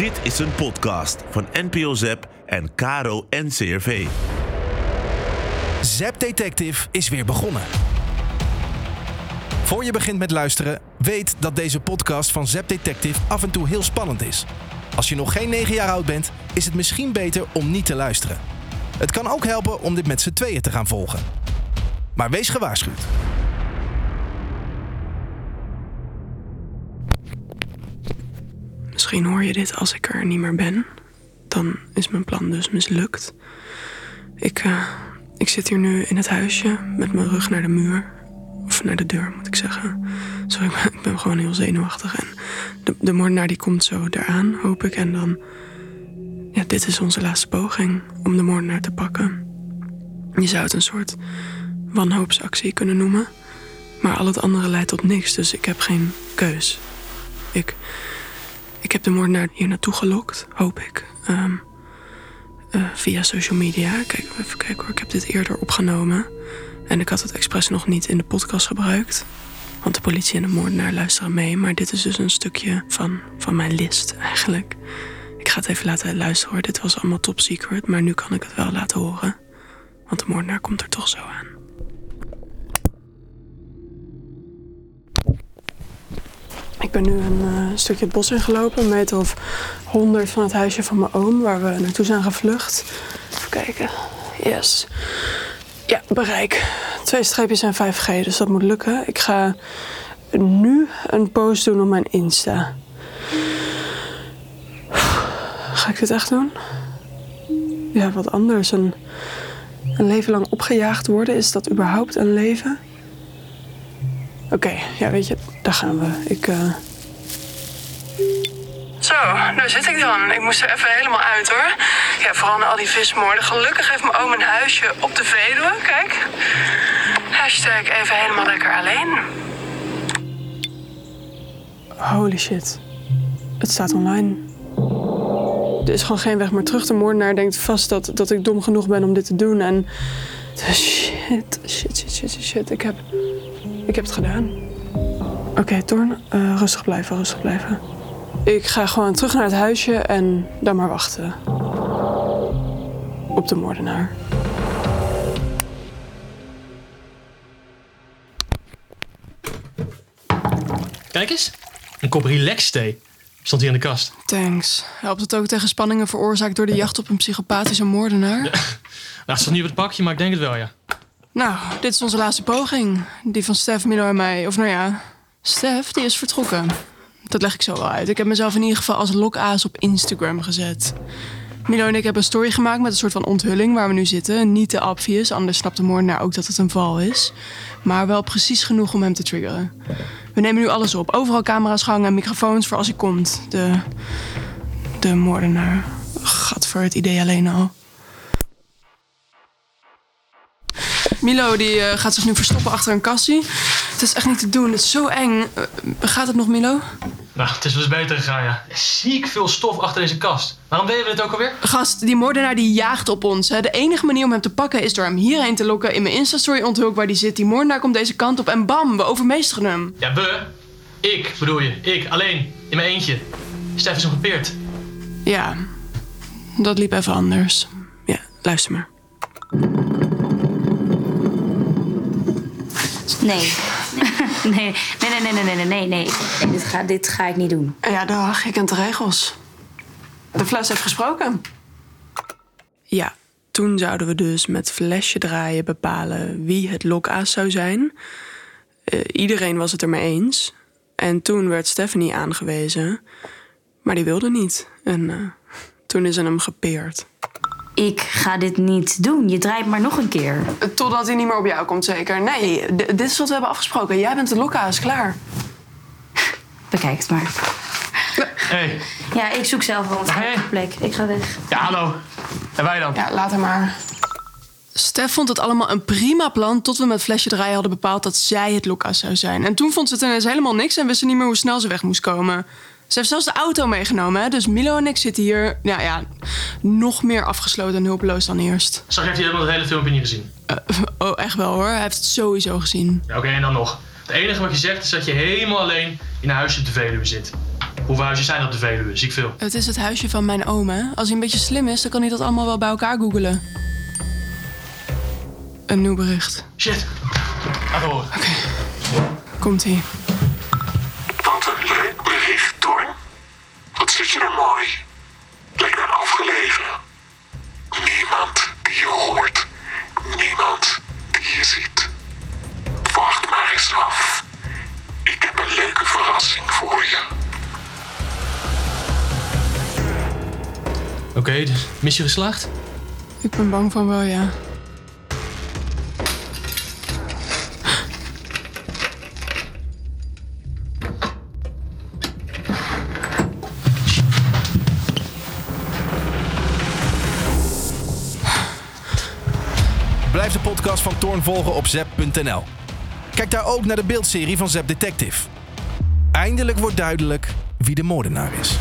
Dit is een podcast van NPO Zep en Caro NCRV. Zap Detective is weer begonnen. Voor je begint met luisteren, weet dat deze podcast van Zap Detective af en toe heel spannend is. Als je nog geen 9 jaar oud bent, is het misschien beter om niet te luisteren. Het kan ook helpen om dit met z'n tweeën te gaan volgen. Maar wees gewaarschuwd. Misschien hoor je dit als ik er niet meer ben. Dan is mijn plan dus mislukt. Ik, eh, ik zit hier nu in het huisje met mijn rug naar de muur. Of naar de deur, moet ik zeggen. Sorry, ik ben, ik ben gewoon heel zenuwachtig. En de, de moordenaar die komt zo eraan, hoop ik. En dan... Ja, dit is onze laatste poging om de moordenaar te pakken. Je zou het een soort wanhoopsactie kunnen noemen. Maar al het andere leidt tot niks, dus ik heb geen keus. Ik... Ik heb de moordenaar hier naartoe gelokt, hoop ik. Ehm, eh, via social media. Kijk, even kijken hoor. Ik heb dit eerder opgenomen. En ik had het expres nog niet in de podcast gebruikt. Want de politie en de moordenaar luisteren mee. Maar dit is dus een stukje van, van mijn list eigenlijk. Ik ga het even laten luisteren hoor. Dit was allemaal top secret. Maar nu kan ik het wel laten horen. Want de moordenaar komt er toch zo aan. Ik ben nu een eh, stukje het bos ingelopen, een meter of honderd van het huisje van mijn oom, waar we naartoe zijn gevlucht. Even kijken. Yes. Ja, bereik. Twee streepjes en 5G, dus dat moet lukken. Ik ga nu een post doen op mijn Insta. Ga ik dit echt doen? Ja, wat anders. Een, een leven lang opgejaagd worden, is dat überhaupt een leven? Oké, ja, weet je, daar gaan we. Ik. eh, Zo, daar zit ik dan. Ik moest er even helemaal uit hoor. Ja, vooral na al die vismoorden. Gelukkig heeft mijn oom een huisje op de Veluwe. Kijk. Hashtag even helemaal lekker alleen. Holy shit. Het staat online. Er is gewoon geen weg meer terug. De moordenaar denkt vast dat, dat ik dom genoeg ben om dit te doen. En. Shit, shit, shit, shit, shit, shit. Ik heb. Ik heb het gedaan. Oké, Torn, eh, rustig blijven, rustig blijven. Ik ga gewoon terug naar het huisje en dan maar wachten. Op de moordenaar. Kijk eens. Een kop relax thee. Stond hier in de kast. Thanks. Helpt het ook tegen spanningen veroorzaakt door de jacht op een psychopathische moordenaar? Nou, het staat niet op het pakje, maar ik denk het wel, ja. Nou, dit is onze laatste poging. Die van Stef, Milo en mij. Of nou ja, Stef, die is vertrokken. Dat leg ik zo wel uit. Ik heb mezelf in ieder geval als lokaas op Instagram gezet. Milo en ik hebben een story gemaakt met een soort van onthulling waar we nu zitten. Niet te obvious, anders snapt de moordenaar ook dat het een val is. Maar wel precies genoeg om hem te triggeren. We nemen nu alles op. Overal camera's gehangen en microfoons voor als hij komt. De, de moordenaar. Gat voor het idee alleen al. Milo die eh, gaat zich nu verstoppen achter een kassie. Het is echt niet te doen. Het is zo eng. Eh, gaat het nog, Milo? Nou, het is wel eens beter gegaan, ja. Ziek veel stof achter deze kast. Waarom deden we dit ook alweer? Gast, die moordenaar die jaagt op ons. Hè. De enige manier om hem te pakken is door hem hierheen te lokken. In mijn Insta-story onthul ik waar die zit. Die moordenaar komt deze kant op en bam, we overmeesteren hem. Ja, we. Ik, bedoel je. Ik, alleen. In mijn eentje. Stef is hem gepeerd. Ja, dat liep even anders. Ja, luister maar. Nee. nee, nee, nee, nee, nee, nee, nee, nee. nee dit, ga, dit ga ik niet doen. Ja, dag, ik kent de regels. De fles heeft gesproken. Ja, toen zouden we dus met flesje draaien bepalen wie het lokaas zou zijn. Eh, iedereen was het er mee eens. En toen werd Stephanie aangewezen. Maar die wilde niet. En eh, toen is ze hem gepeerd. Ik ga dit niet doen. Je draait maar nog een keer. Totdat hij niet meer op jou komt, zeker. Nee, dit is wat we hebben afgesproken. Jij bent de lokaas, klaar. Bekijk het maar. Hey. Ja, ik zoek zelf wel een Hé. plek. Ik ga weg. ja, hallo. En wij dan? Ja, laat hem maar. Stef vond het allemaal een prima plan... tot we met flesje draaien hadden bepaald dat zij het lokaas zou zijn. En toen vond ze het ineens helemaal niks... en wist ze niet meer hoe snel ze weg moest komen. Ze heeft zelfs de auto meegenomen, hè? dus Milo en ik zitten hier... Ja, ja, nog meer afgesloten en hulpeloos dan eerst. Zag heeft hij helemaal het hele filmpje niet gezien? Eh, oh, echt wel hoor. Hij heeft het sowieso gezien. Ja, oké, en dan nog. Het enige wat je zegt is dat je helemaal alleen in een huisje op de Veluwe zit. Hoeveel huisjes zijn op de Veluwe? Zie ik veel. Het is het huisje van mijn oom, hè? Als hij een beetje slim is, dan kan hij dat allemaal wel bij elkaar googelen. Een nieuw bericht. Shit. Laat horen. Komt-ie. Zit je er mooi. Lekker afgelegen. Niemand die je hoort. Niemand die je ziet. Wacht maar eens af. Ik heb een leuke verrassing voor je. Oké, dus missie geslaagd? Ik ben bang van wel, ja. Blijf podcast van Toorn volgen op zep.nl. Kijk daar ook naar de beeldserie van Zep Detective. Eindelijk wordt duidelijk wie de moordenaar is.